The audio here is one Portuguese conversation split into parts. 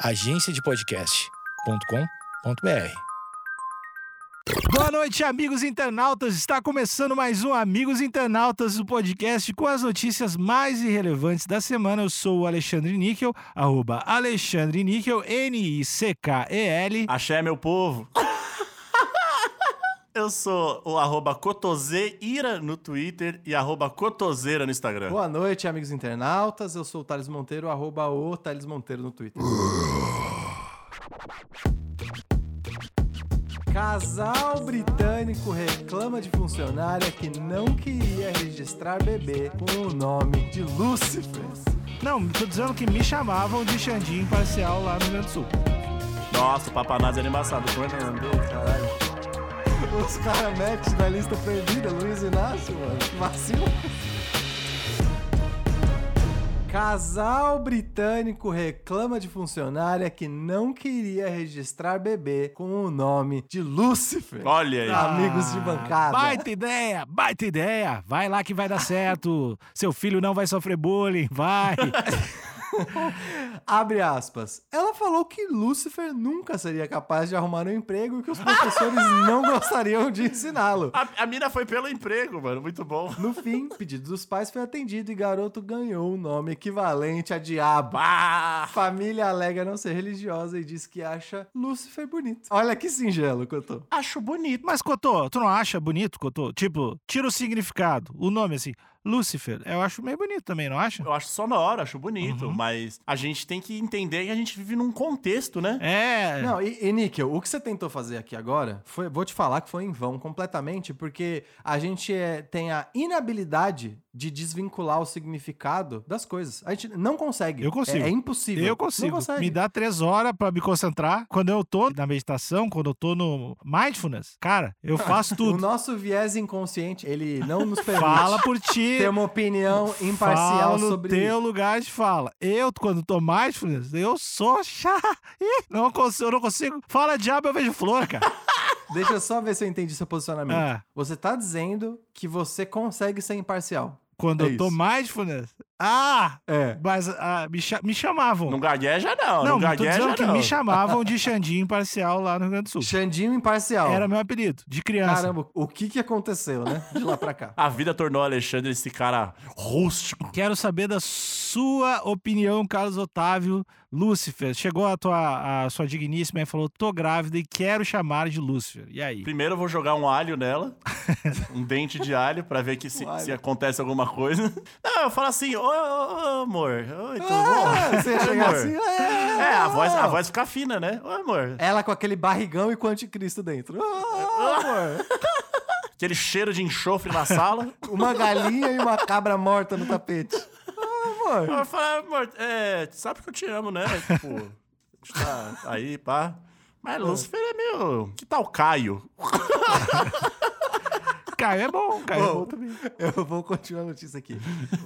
agenciadepodcast.com.br. Boa noite, amigos internautas. Está começando mais um Amigos Internautas, do podcast com as notícias mais irrelevantes da semana. Eu sou o Alexandre Níquel, arroba Alexandre Níquel, N-I-C-K-E-L. Axé, meu povo. Eu sou o arroba Cotoseira no Twitter e arroba Cotoseira no Instagram. Boa noite, amigos internautas. Eu sou o Thales Monteiro, arroba o Thales Monteiro no Twitter. Casal britânico reclama de funcionária que não queria registrar bebê com o nome de Lúcifer. Não, tô dizendo que me chamavam de Xandinho Imparcial lá no Rio Grande do Sul. Nossa, o Papanás é embaçado. Como é que é o nome dele, caralho? Os caras metem na lista perdida, Luiz Inácio, mano. Que Vacilo. Casal britânico reclama de funcionária que não queria registrar bebê com o nome de Lúcifer. Olha aí. Amigos de bancada. Baita ideia, baita ideia. Vai lá que vai dar certo. Seu filho não vai sofrer bullying, vai. Abre aspas. Ela falou que Lúcifer nunca seria capaz de arrumar um emprego e que os professores não gostariam de ensiná-lo. A, a mina foi pelo emprego, mano. Muito bom. No fim, o pedido dos pais foi atendido e garoto ganhou um nome equivalente a diabo. Ah! Família alega não ser religiosa e diz que acha Lúcifer bonito. Olha que singelo, Cotô. Acho bonito. Mas, Cotô, tu não acha bonito, Cotô? Tipo, tira o significado, o nome assim, Lúcifer. Eu acho meio bonito também, não acha? Eu acho sonoro, acho bonito, Uhum. mas a gente tem que entender que a gente vive num contexto, né? É. Não, e, e Níquel, o que você tentou fazer aqui agora, foi, vou te falar que foi em vão completamente, porque a gente é, tem a inabilidade de desvincular o significado das coisas. A gente não consegue. Eu consigo. É, é impossível. Eu Não consigo. consegue. Me dá três horas pra me concentrar. Quando eu tô na meditação, quando eu tô no mindfulness, cara, eu faço O tudo. nosso viés inconsciente, ele não nos permite Fala por ti. Ter uma opinião imparcial Fala no sobre teu lugar de fala. Eu, quando tô mindfulness, eu sou chá. Não consigo, eu não consigo. Fala diabo, eu vejo flor, cara. Deixa eu só ver se eu entendi seu posicionamento. Ah. Você tá dizendo que você consegue ser imparcial. Quando É eu tô isso. mindfulness. Ah! É. Mas ah, me, cha- me chamavam. Não gagueja, não. Não, não, tô gagueja, dizendo que não. me chamavam de Xandinho Imparcial lá no Rio Grande do Sul. Xandinho imparcial. Era meu apelido, de criança. Caramba, o que que aconteceu, né? De lá pra cá. A vida tornou o Alexandre esse cara rústico. Quero saber da sua opinião, Carlos Otávio. Lúcifer, chegou a, tua, a sua digníssima e falou: tô grávida e quero chamar de Lúcifer. E aí? Primeiro eu vou jogar um alho nela, um dente de alho, pra ver que se, Um se acontece alguma coisa. Não, eu falo assim, ô, ô, ô, amor, oi, tudo Ah, bom? você ia chegar amor. assim, é, É, a voz, a voz fica fina, né? Ô, amor. Ela com aquele barrigão e com o anticristo dentro. Ah, amor. Aquele cheiro de enxofre na sala. Uma galinha e uma cabra morta no tapete. Ah, amor. Eu falo, amor, é, sabe que eu te amo, né? Tipo, a gente tá aí, pá. Mas Lúcifer é meio... Que tal Caio? Caio é bom, Caio é Bom, bom também. Eu vou continuar a notícia aqui.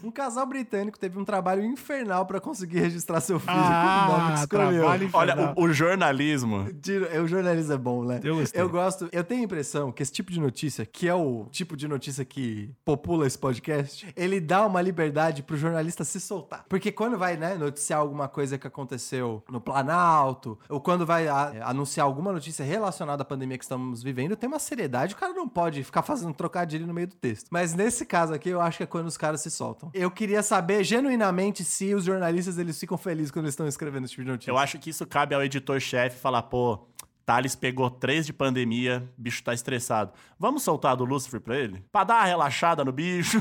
Um casal britânico teve um trabalho infernal pra conseguir registrar seu filho com o nome Ah, que escolheu. trabalho Olha, infernal. o, o jornalismo... É, O jornalismo é bom, né? Eu gostei. gosto. Eu tenho a impressão que esse tipo de notícia, que é o tipo de notícia que popula esse podcast, ele dá uma liberdade pro jornalista se soltar. Porque quando vai, né, noticiar alguma coisa que aconteceu no Planalto, ou quando vai a- anunciar alguma notícia relacionada à pandemia que estamos vivendo, tem uma seriedade. O cara não pode ficar fazendo trocadilho no meio do texto. Mas nesse caso aqui, eu acho que é quando os caras se soltam. Eu queria saber genuinamente se os jornalistas eles ficam felizes quando eles estão escrevendo esse tipo de notícia. Eu acho que isso cabe ao editor-chefe falar, pô, Thales pegou três de pandemia, bicho tá estressado. Vamos soltar do Lúcifer pra ele? Pra dar uma relaxada no bicho.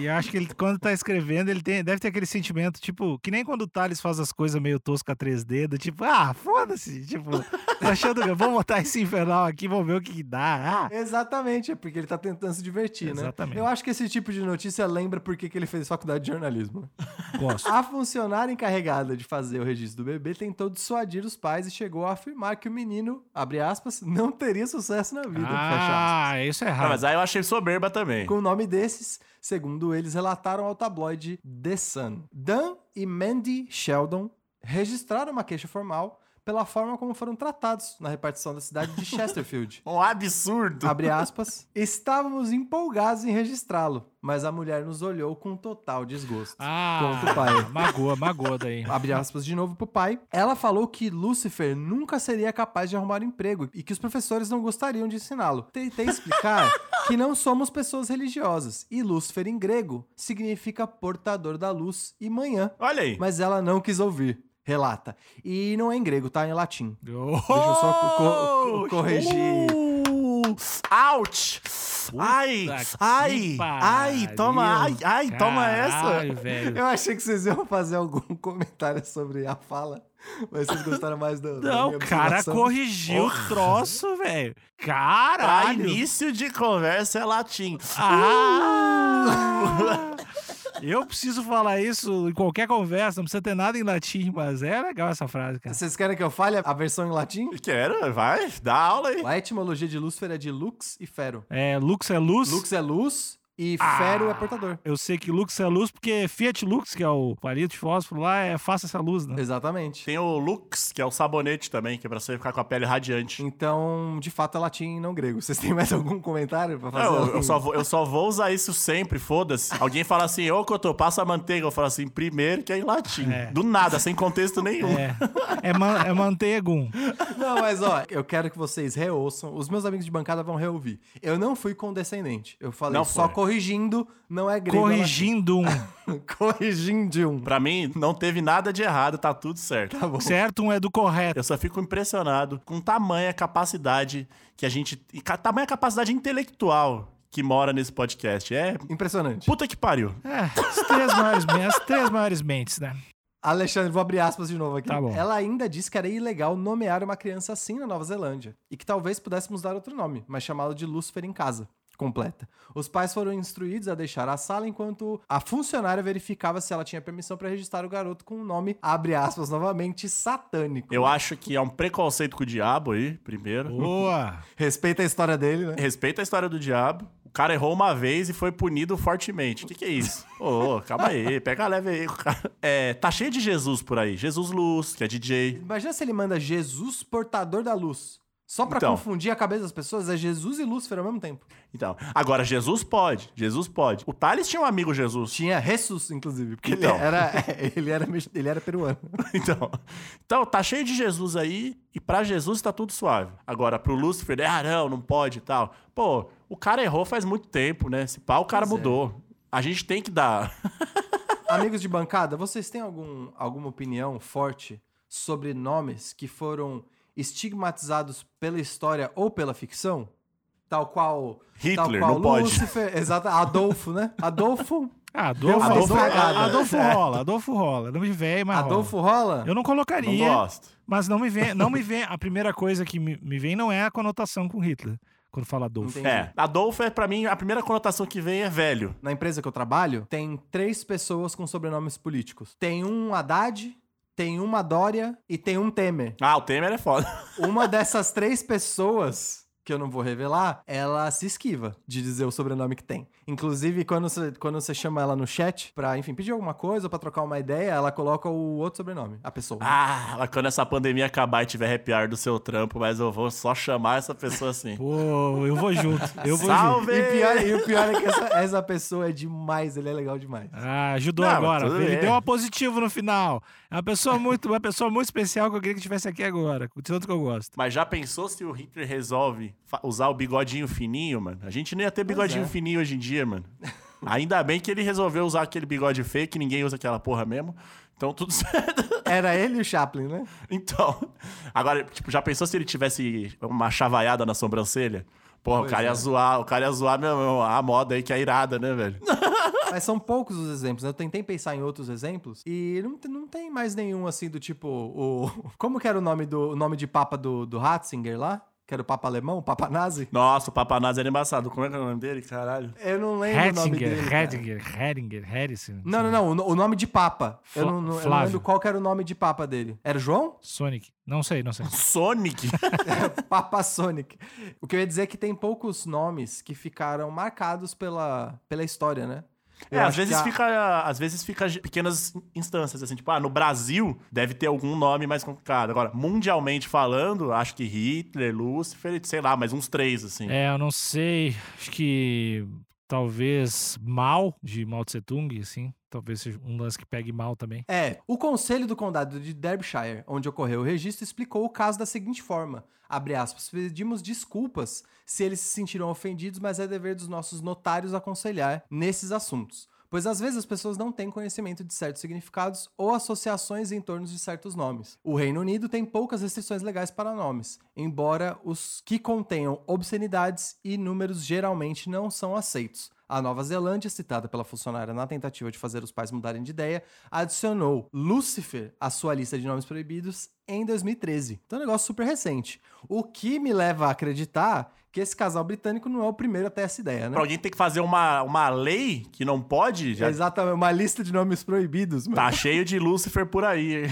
E acho que ele, quando tá escrevendo, ele tem, deve ter aquele sentimento, tipo, que nem quando o Thales faz as coisas meio tosca 3D, do tipo, ah, foda-se. Tipo, tá achando, vamos botar esse infernal aqui, vamos ver o que, que dá. Ah, Exatamente, é porque ele tá tentando se divertir, né? Exatamente. Eu acho que esse tipo de notícia lembra porque que ele fez faculdade de jornalismo. gosto. A funcionária encarregada de fazer o registro do bebê tentou dissuadir os pais e chegou a afirmar que o menino, abre aspas, não teria sucesso na vida, fecha aspas. Ah, isso é Não, errado. mas aí eu achei soberba também. Com o nome desses, segundo eles relataram ao tabloide The Sun. Dan e Mandy Sheldon registraram uma queixa formal pela forma como foram tratados na repartição da cidade de Chesterfield. Um absurdo. Abre aspas. Estávamos empolgados em registrá-lo, mas a mulher nos olhou com total desgosto. Ah, Conta o pai. magoa, magoa daí. Abre aspas de novo pro pai. Ela falou que Lúcifer nunca seria capaz de arrumar um emprego e que os professores não gostariam de ensiná-lo. Tentei explicar que não somos pessoas religiosas e Lúcifer em grego significa portador da luz e manhã. Olha aí. Mas ela não quis ouvir. Relata. E não é em grego, tá? É em latim. Oh, Deixa eu só co- co- corrigir. Uh, ouch! Ai, ai, ai, toma, ai, ai, toma Caralho, essa. velho. Eu achei que vocês iam fazer algum comentário sobre a fala, mas vocês gostaram mais do. Não, o cara corrigiu o troço, velho. Pra Caralho. início de conversa é latim. Ah! Eu preciso falar isso em qualquer conversa, não precisa ter nada em latim, mas é legal essa frase, cara. Vocês querem que eu fale a versão em latim? Quero, vai, dá aula aí. A etimologia de Lúcifer é de lux e fero. É, Lux é luz. Lux é luz e Ah. fero é portador. Eu sei que Lux é luz porque Fiat Lux, que é o palito de fósforo lá, é faça essa luz, né? Exatamente. Tem o Lux, que é o sabonete também, que é pra você ficar com a pele radiante. Então, de fato, é latim e não grego. Vocês têm mais algum comentário pra fazer? Não, eu, eu só vou, eu só vou usar isso sempre, foda-se. Alguém fala assim, ô Cotô, passa a manteiga. Eu falo assim, primeiro que é em latim. É. Do nada, sem contexto nenhum. É, é, man, é manteigum. Não, mas ó, eu quero que vocês reouçam. Os meus amigos de bancada vão reouvir. Eu não fui condescendente. Eu falei Não só foi. Corrigindo, não é grego. é Corrigindo um. corrigindo um. Pra mim, não teve nada de errado, tá tudo certo. Tá bom. Certo, um é do correto. Eu só fico impressionado com tamanha capacidade que a gente. e Tamanha capacidade intelectual que mora nesse podcast. É. Impressionante. Puta que pariu. É, as três maiores, as três maiores mentes, né? Alexandre, vou abrir aspas de novo aqui. Tá bom. Ela ainda disse que era ilegal nomear uma criança assim na Nova Zelândia e que talvez pudéssemos dar outro nome, mas chamá-lo de Lúcifer em casa. Completa. Os pais foram instruídos a deixar a sala enquanto a funcionária verificava se ela tinha permissão para registrar o garoto com um nome, abre aspas novamente, satânico. Eu acho que é um preconceito com o diabo aí, primeiro. Boa! Respeita a história dele, né? Respeita a história do diabo. O cara errou uma vez e foi punido fortemente. O que, que é isso? Ô, calma aí, pega leve aí com o cara. É, tá cheio de Jesus por aí. Jesus Luz, que é DJ. Imagina se ele manda Jesus portador da luz. Só pra Então. confundir a cabeça das pessoas, é Jesus e Lúcifer ao mesmo tempo. Então, agora Jesus pode. Jesus pode. O Thales tinha um amigo Jesus. Tinha Jesus, inclusive, porque Então. ele, era, ele, era, ele era peruano. Então, então, tá cheio de Jesus aí e pra Jesus tá tudo suave. Agora, pro Lúcifer, ah, não, não pode e tal. Pô, o cara errou faz muito tempo, né? Se pá, o cara Pois é. mudou. A gente tem que dar. Amigos de bancada, vocês têm algum, alguma opinião forte sobre nomes que foram estigmatizados pela história ou pela ficção? Tal qual. Hitler, tal qual não pode. Lúcifer, exato. Adolfo, né? Adolfo. Ah, Adolfo, Adolfo. Adolfo rola, Adolfo rola. Não me vem, mas Adolfo rola. rola? Eu não Não colocaria, gosto. mas não me vem, não me vem. A primeira coisa que me, me vem não é a conotação com Hitler, quando fala Adolfo. Entendi. É, Adolfo é, pra mim, a primeira conotação que vem é velho. Na empresa que eu trabalho, tem três pessoas com sobrenomes políticos. Tem um Haddad, tem uma Dória e tem um Temer. Ah, o Temer é foda. Uma dessas três pessoas, que eu não vou revelar, ela se esquiva de dizer o sobrenome que tem. Inclusive, quando você, quando você chama ela no chat pra, enfim, pedir alguma coisa ou pra trocar uma ideia, ela coloca o outro sobrenome, a pessoa. Ah, quando essa pandemia acabar e tiver happy hour do seu trampo, mas eu vou só chamar essa pessoa assim. Pô, eu vou junto. Eu vou junto. Salve! E, pior, e o pior é que essa, essa pessoa é demais, ele é legal demais. Ah, ajudou Não, agora. Ele bem. deu uma positivo no final. É uma pessoa muito, uma pessoa muito especial que eu queria que estivesse aqui agora. De tanto que eu gosto. Mas já pensou se o Hitler resolve usar o bigodinho fininho, mano? A gente não ia ter bigodinho é. fininho hoje em dia, mano. Ainda bem que ele resolveu usar aquele bigode fake, que ninguém usa aquela porra mesmo. Então tudo certo. Era ele e o Chaplin, né? Então, agora, tipo, já pensou se ele tivesse uma chavaiada na sobrancelha? Porra, Pois o cara ia é. zoar, o cara ia zoar meu, a moda aí que é irada, né, velho? Mas são poucos os exemplos. né? Eu tentei pensar em outros exemplos e não, tem- não tem mais nenhum assim do tipo. O, como que era o nome, do, o nome de papa do, do Ratzinger lá? Que era o Papa Alemão, o Papa Nazi? Nossa, o Papanás era embaçado. Como é que é o nome dele, caralho? Eu não lembro o nome Hettinger, dele. cara. Hettinger, Heringer, Harrison. Não, não, não. O, no- o nome de Papa. Eu não, não- eu não lembro qual que era o nome de Papa dele. Era João? Sonic. Não sei, não sei. Sonic? Papa Sonic. O que eu ia dizer é que tem poucos nomes que ficaram marcados pela, pela história, né? É, Eu às acho vezes, a- fica, às vezes fica pequenas instâncias, assim, tipo, ah, no Brasil deve ter algum nome mais complicado. Agora, mundialmente falando, acho que Hitler, Lúcifer, sei lá, mais uns três, assim. É, eu não sei. Acho que talvez Mal, de Mao Tse Tung, assim. Talvez seja um lance que pegue mal também. É, o Conselho do Condado de Derbyshire, onde ocorreu o registro, explicou o caso da seguinte forma: abre aspas, pedimos desculpas se eles se sentiram ofendidos, mas é dever dos nossos notários aconselhar nesses assuntos. Pois às vezes as pessoas não têm conhecimento de certos significados ou associações em torno de certos nomes. O Reino Unido tem poucas restrições legais para nomes, embora os que contenham obscenidades e números geralmente não são aceitos. A Nova Zelândia, citada pela funcionária na tentativa de fazer os pais mudarem de ideia, adicionou Lucifer à sua lista de nomes proibidos em 2013. Então é um negócio super recente. O que me leva a acreditar que esse casal britânico não é o primeiro a ter essa ideia, né? Pra alguém ter que fazer uma, uma lei que não pode, já Exatamente, uma lista de nomes proibidos, mano. tá cheio de Lúcifer por aí.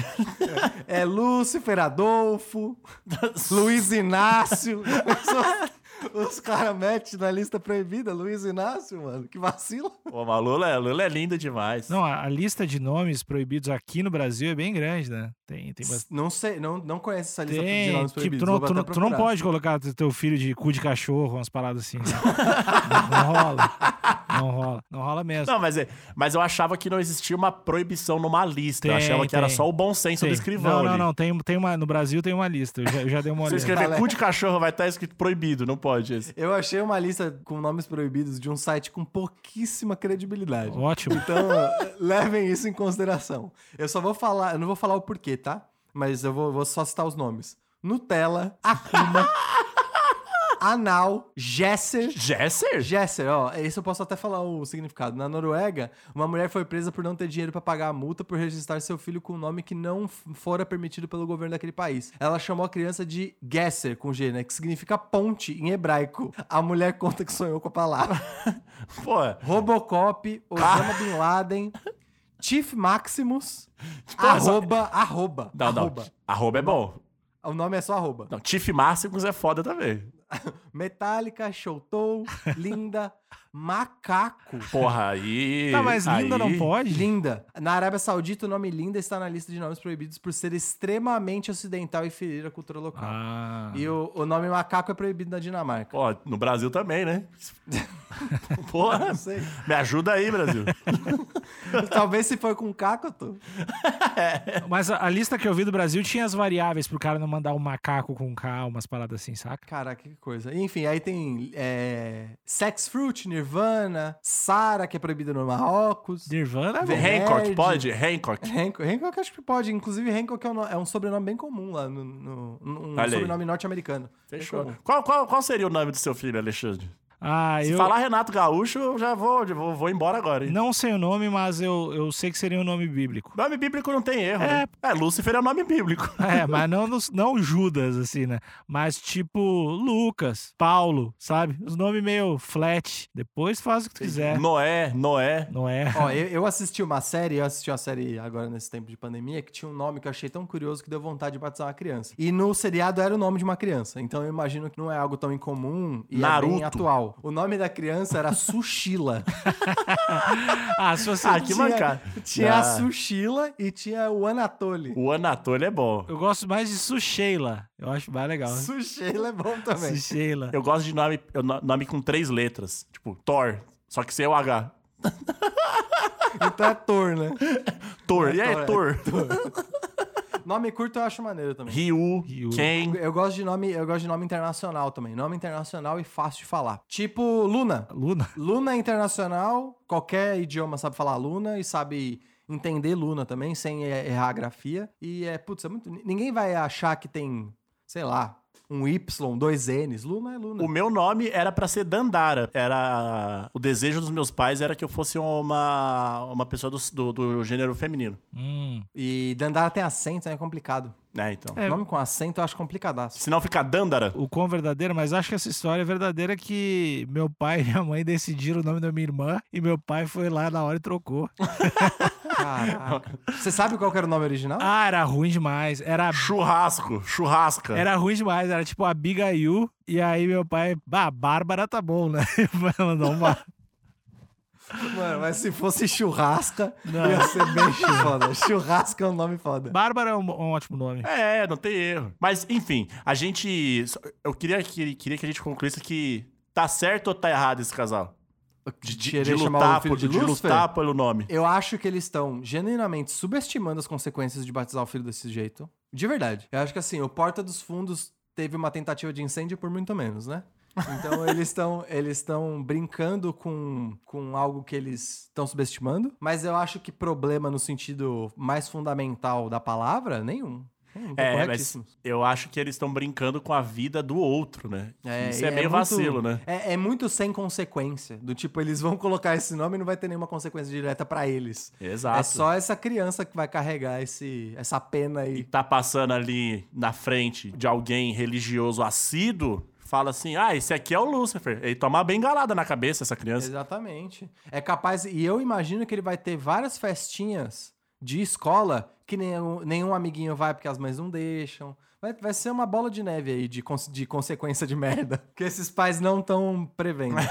É Lúcifer, Adolfo, Luiz Inácio. Os, caras metem na lista proibida Luiz Inácio, mano. Que vacilo. Pô, mas Lula, é- Lula é lindo demais. Não, a, a lista de nomes proibidos aqui no Brasil é bem grande, né? Tem, tem bastante. Não sei, não, não conheço essa lista de Tem, nomes tipo, proibidos. tu não, vou tu, não, até tu não pode colocar teu- teu filho de cu de cachorro, umas paradas assim. né? não, não rola. Não rola. Não rola mesmo. Não, mas, é, mas eu achava que não existia uma proibição numa lista. eu Tem, achava que era tem. só o bom senso Tem. do escrivão. Não, não, ali. não. Tem, tem uma, no Brasil tem uma lista. Eu já, eu já dei uma Se você olhada. escrever cu de cachorro, vai estar escrito proibido, não pode esse. Eu achei uma lista com nomes proibidos de um site com pouquíssima credibilidade. Ótimo. Então, levem isso em consideração. Eu só vou falar, eu não vou falar o porquê, tá? Mas eu vou, vou só citar os nomes. Nutella, Akuma, Anal, Jesser. Jesser? Jesser, ó, esse eu posso até falar o significado. Na Noruega, uma mulher foi presa por não ter dinheiro pra pagar a multa por registrar seu filho com um nome que não fora permitido pelo governo daquele país. Ela chamou a criança de Gesser, com G, né? Que significa ponte em hebraico. A mulher conta que sonhou com a palavra. Pô, Robocop, Osama Bin Laden, Chief Maximus, Pô, essa- arroba, arroba, não, não. arroba. Arroba é bom. O nome é só arroba. Não, Tiff Máximos é foda também. Metallica, Shoutou, Linda, Macaco. Porra, aí. Tá, mas linda aí- não pode? Linda. Na Arábia Saudita, o nome Linda está na lista de nomes proibidos por ser extremamente ocidental e ferir a cultura local. Ah. E o, o nome Macaco é proibido na Dinamarca. Pô, no Brasil também, né? Porra, Não sei. me ajuda aí, Brasil. Talvez se for com Caco, eu tô. Mas a, a lista que eu vi do Brasil tinha as variáveis pro cara não mandar um macaco com K, umas paradas assim, saca? Caraca, que coisa. Enfim, aí tem é, Sex Fruit, Nirvana, Sara, que é proibida no Marrocos. Nirvana é bom. Vem- Hancock, pode? Hancock. Hancock, Hancock acho que pode. Inclusive, Hancock é um, no- é um sobrenome bem comum lá, no, no- um Olha sobrenome norte-americano. Fechou. Comum. Qual, qual, qual seria o nome do seu filho, Alexandre? Ah, Se eu falar Renato Gaúcho, eu já vou, vou, vou embora agora, hein? não sei o nome, mas eu, eu sei que seria um nome bíblico. Nome bíblico não tem erro, É. né? É, Lúcifer é nome bíblico. É, mas não, não Judas, assim, né? Mas tipo Lucas, Paulo, sabe? Os nomes meio flat. Depois faz o que tu quiser. Noé, Noé. Não é? Ó, eu, eu assisti uma série, eu assisti uma série agora nesse tempo de pandemia, que tinha um nome que eu achei tão curioso que deu vontade de batizar uma criança. E no seriado era o nome de uma criança. Então eu imagino que não é algo tão incomum e é Naruto. bem atual. O nome da criança era Sushila. Ah, se você. Ah, que mancada. Tinha Ah. a Sushila e tinha o Anatoly. O Anatoly é bom. Eu gosto mais de Susheila. Eu acho mais legal. Sushila é bom também. Susheila. Eu gosto de nome, nome com três letras. Tipo, Thor. Só que sem o H. Então é Thor, né? Thor. É E aí, Thor? Thor, Nome curto eu acho maneiro também. Ryu, Ryu. Ken. Eu gosto de nome, eu gosto de nome internacional também. Nome internacional e fácil de falar. Tipo Luna. Luna. Luna é internacional, qualquer idioma sabe falar Luna e sabe entender Luna também, sem er- errar a grafia. E é, putz, é muito. Ninguém vai achar que tem, sei lá, um Y, dois N's. Luna é Luna. O meu nome era pra ser Dandara. Era. O desejo dos meus pais era que eu fosse uma, uma pessoa do, do, do gênero feminino. Hum. E Dandara tem acento, né? É complicado. É, então. É. Nome com acento eu acho complicadaço. Se não ficar Dandara. O quão verdadeiro, mas acho que essa história é verdadeira que meu pai e minha mãe decidiram o nome da minha irmã e meu pai foi lá na hora e trocou. Caraca. Você sabe qual era o nome original? Ah, era ruim demais. Era Churrasco, churrasca. Era ruim demais, era tipo Abigail. E aí meu pai, bah, Bárbara tá bom, né? Vai mandar uma. Mano, mas se fosse churrasca, ia ser bem foda. Churrasca é um nome foda. Bárbara é um, um ótimo nome. É, não tem erro. Mas, enfim, a gente. Eu queria que, queria que a gente concluísse que tá certo ou tá errado esse casal? De, de, de lutar, o filho por- de de lutar pelo nome. Eu acho que eles estão genuinamente subestimando as consequências de batizar o filho desse jeito. De verdade. Eu acho que assim, o Porta dos Fundos teve uma tentativa de incêndio por muito menos, né? Então eles estão eles estão brincando com, com algo que eles estão subestimando, mas eu acho que problema no sentido mais fundamental da palavra, nenhum. Nenhum, tô É, mas eu acho que eles estão brincando com a vida do outro, né? Isso e é, meio muito- vacilo, né? É, é muito sem consequência. Do tipo, eles vão colocar esse nome e não vai ter nenhuma consequência direta pra eles. Exato. É só essa criança que vai carregar esse, essa pena E aí. tá passando ali na frente de alguém religioso assíduo, fala assim: ah, esse aqui é o Lúcifer. Ele toma uma bengalada na cabeça, essa criança. Exatamente. É capaz. E eu imagino que ele vai ter várias festinhas de escola que nenhum, nenhum amiguinho vai porque as mães não deixam. Vai, vai ser uma bola de neve aí de, cons- de consequência de merda. Que esses pais não estão prevendo.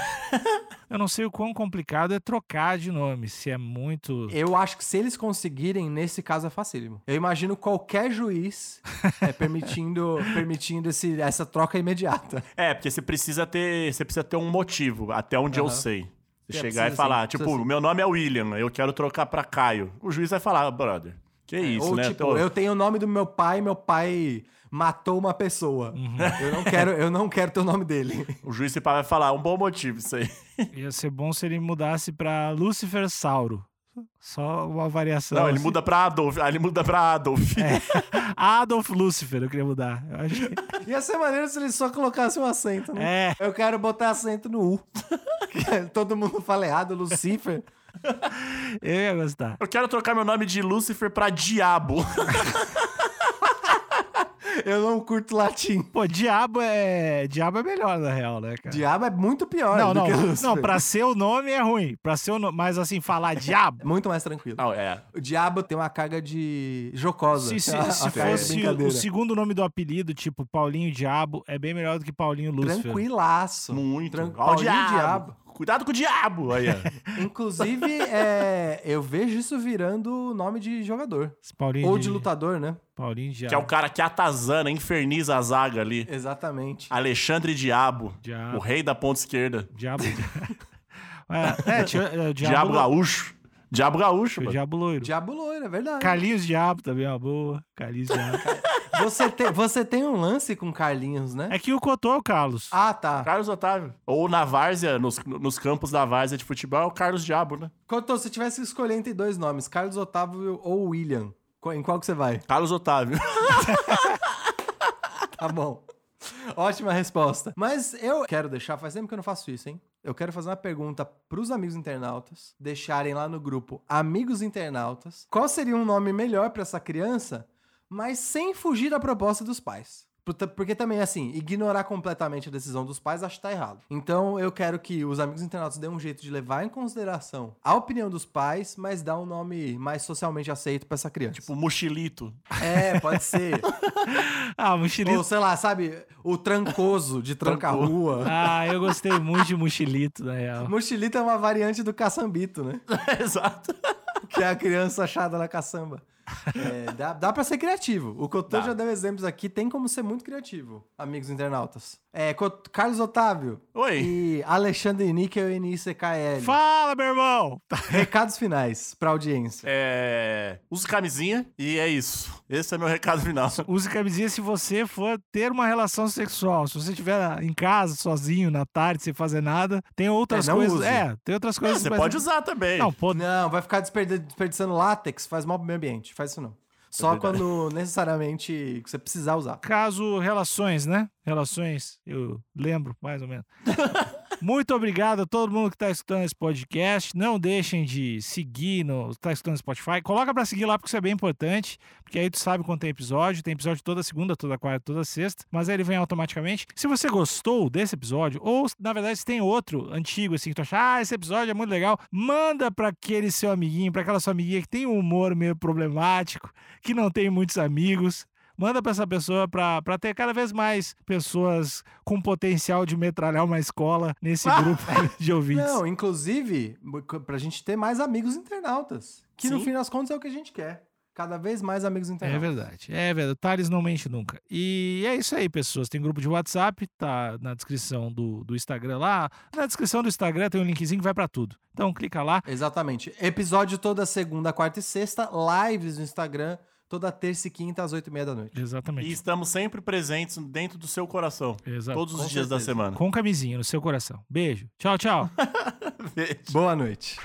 Eu não sei o quão complicado é trocar de nome, se é muito. Eu acho que se eles conseguirem, nesse caso é facílimo. Eu imagino qualquer juiz é, permitindo, permitindo esse, essa troca imediata. É, porque você precisa ter. Você precisa ter um motivo, até onde eu Aham. sei. Você É, chegar e falar, tipo, sim. meu nome é William, eu quero trocar pra Caio. O juiz vai falar, brother, que isso, Ou né? tipo, Tô- eu tenho o nome do meu pai, meu pai matou uma pessoa. Eu não quero, eu não quero ter o nome dele. O juiz vai falar, um bom motivo isso aí. Ia ser bom se ele mudasse pra Lucifer Sauro. Só uma variação. Não, ele assim. muda pra Adolf. Aí ele muda pra Adolf. Adolf Lucifer, eu queria mudar. Eu acho que- Ia ser maneiro se ele só colocasse um acento, né? É, Eu quero botar acento no U. Todo mundo fala errado, Lucifer. eu ia gostar. Eu quero trocar meu nome de Lúcifer pra Diabo. Eu não curto latim. Pô, diabo é. Diabo é melhor, na real, né, cara? Diabo é muito pior Não, do não. Não, pra ser o nome é ruim. Pra ser o nome. Mas assim, falar diabo. Muito mais tranquilo. Não, é. O diabo tem uma carga de jocosa. Se, se, Uma se fosse o segundo nome do apelido, tipo Paulinho Diabo, é bem melhor do que Paulinho Lucifer. Tranquilaço. Muito. Tran... Ó, o Paulinho diabo. diabo. Cuidado com o diabo. Aí, ó. Inclusive, é, eu vejo isso virando nome de jogador. Paulinho Ou de lutador, né? Paulinho Diabo. que é o cara que atazana, inferniza a zaga ali. Exatamente. Alexandre Diabo. Diabo. O rei da ponta esquerda. Diabo. é, é, é, o Diabo, Diabo, gaúcho. Diabo gaúcho, O mano. Diabo Loiro. Diabo loiro, é verdade. Carlinhos Diabo também é uma boa. Carlinhos Diabo. Você, tem, você tem um lance com Carlinhos, né? é que o Cotô é o Carlos. Ah, tá. Carlos Otávio. Ou na várzea, nos, nos campos da várzea de futebol, é o Carlos Diabo, né? Cotô, se tivesse que escolher entre dois nomes, Carlos Otávio ou William, em qual que você vai? Carlos Otávio. Tá bom. Ótima resposta. Mas eu quero deixar, faz tempo que eu não faço isso, hein? Eu quero fazer uma pergunta pros amigos internautas, deixarem lá no grupo Amigos Internautas, qual seria um nome melhor pra essa criança, mas sem fugir da proposta dos pais. Porque também, assim, ignorar completamente a decisão dos pais acho que tá errado. Então eu quero que os amigos internautas dêem um jeito de levar em consideração a opinião dos pais, mas dar um nome mais socialmente aceito pra essa criança. tipo, mochilito. é, pode ser. Ah, mochilito. Ou sei lá, sabe, o trancoso de tranca-rua. Ah, eu gostei muito de mochilito, na real. Mochilita é uma variante do caçambito, né? Exato. Que é a criança achada na caçamba. É, dá, dá pra ser criativo. O Cotô já deu exemplos aqui, tem como ser muito criativo, amigos internautas. É, Cot- Carlos Otávio Oi. e Alexandre Níquel e NICKL. Fala, meu irmão! Recados finais pra audiência. É... Use camisinha e é isso. Esse é meu recado final. Use camisinha se você for ter uma relação sexual. Se você estiver em casa, sozinho, na tarde, sem fazer nada, tem outras É, não coisas. use. É, tem outras coisas. Você mas- pode usar também. Não, pô, Não, vai ficar desperdi- desperdiçando látex, faz mal pro meio ambiente. Faz isso não. Só verdade. quando necessariamente você precisar usar. caso relações, né? Relações, eu lembro mais ou menos. Muito obrigado a todo mundo que está escutando esse podcast. Não deixem de seguir no tá escutando no Spotify. Coloca para seguir lá porque isso é bem importante, porque aí tu sabe quando tem episódio. Tem episódio toda segunda, toda quarta, toda sexta, mas aí ele vem automaticamente. Se você gostou desse episódio ou na verdade se tem outro antigo assim que tu acha, ah, esse episódio é muito legal, manda para aquele seu amiguinho, para aquela sua amiguinha que tem um humor meio problemático, que não tem muitos amigos. Manda pra essa pessoa pra, pra ter cada vez mais pessoas com potencial de metralhar uma escola nesse grupo de ouvintes. Não, inclusive, pra gente ter mais amigos internautas. Que no Sim. fim das contas é o que a gente quer. Cada vez mais amigos É internautas. verdade, é verdade. Thales não mente nunca. E é isso aí, pessoas. Tem grupo de WhatsApp, tá na descrição do, do Instagram lá. Na descrição do Instagram tem um linkzinho que vai pra tudo. Então clica lá. Exatamente. Episódio toda segunda, quarta e sexta. Lives no Instagram, toda terça e quinta às oito e meia da noite. Exatamente. E estamos sempre presentes dentro do seu coração. Exato. Todos os Com dias da certeza. semana. Com camisinha no seu coração. Beijo. Tchau, tchau. Beijo. Boa noite.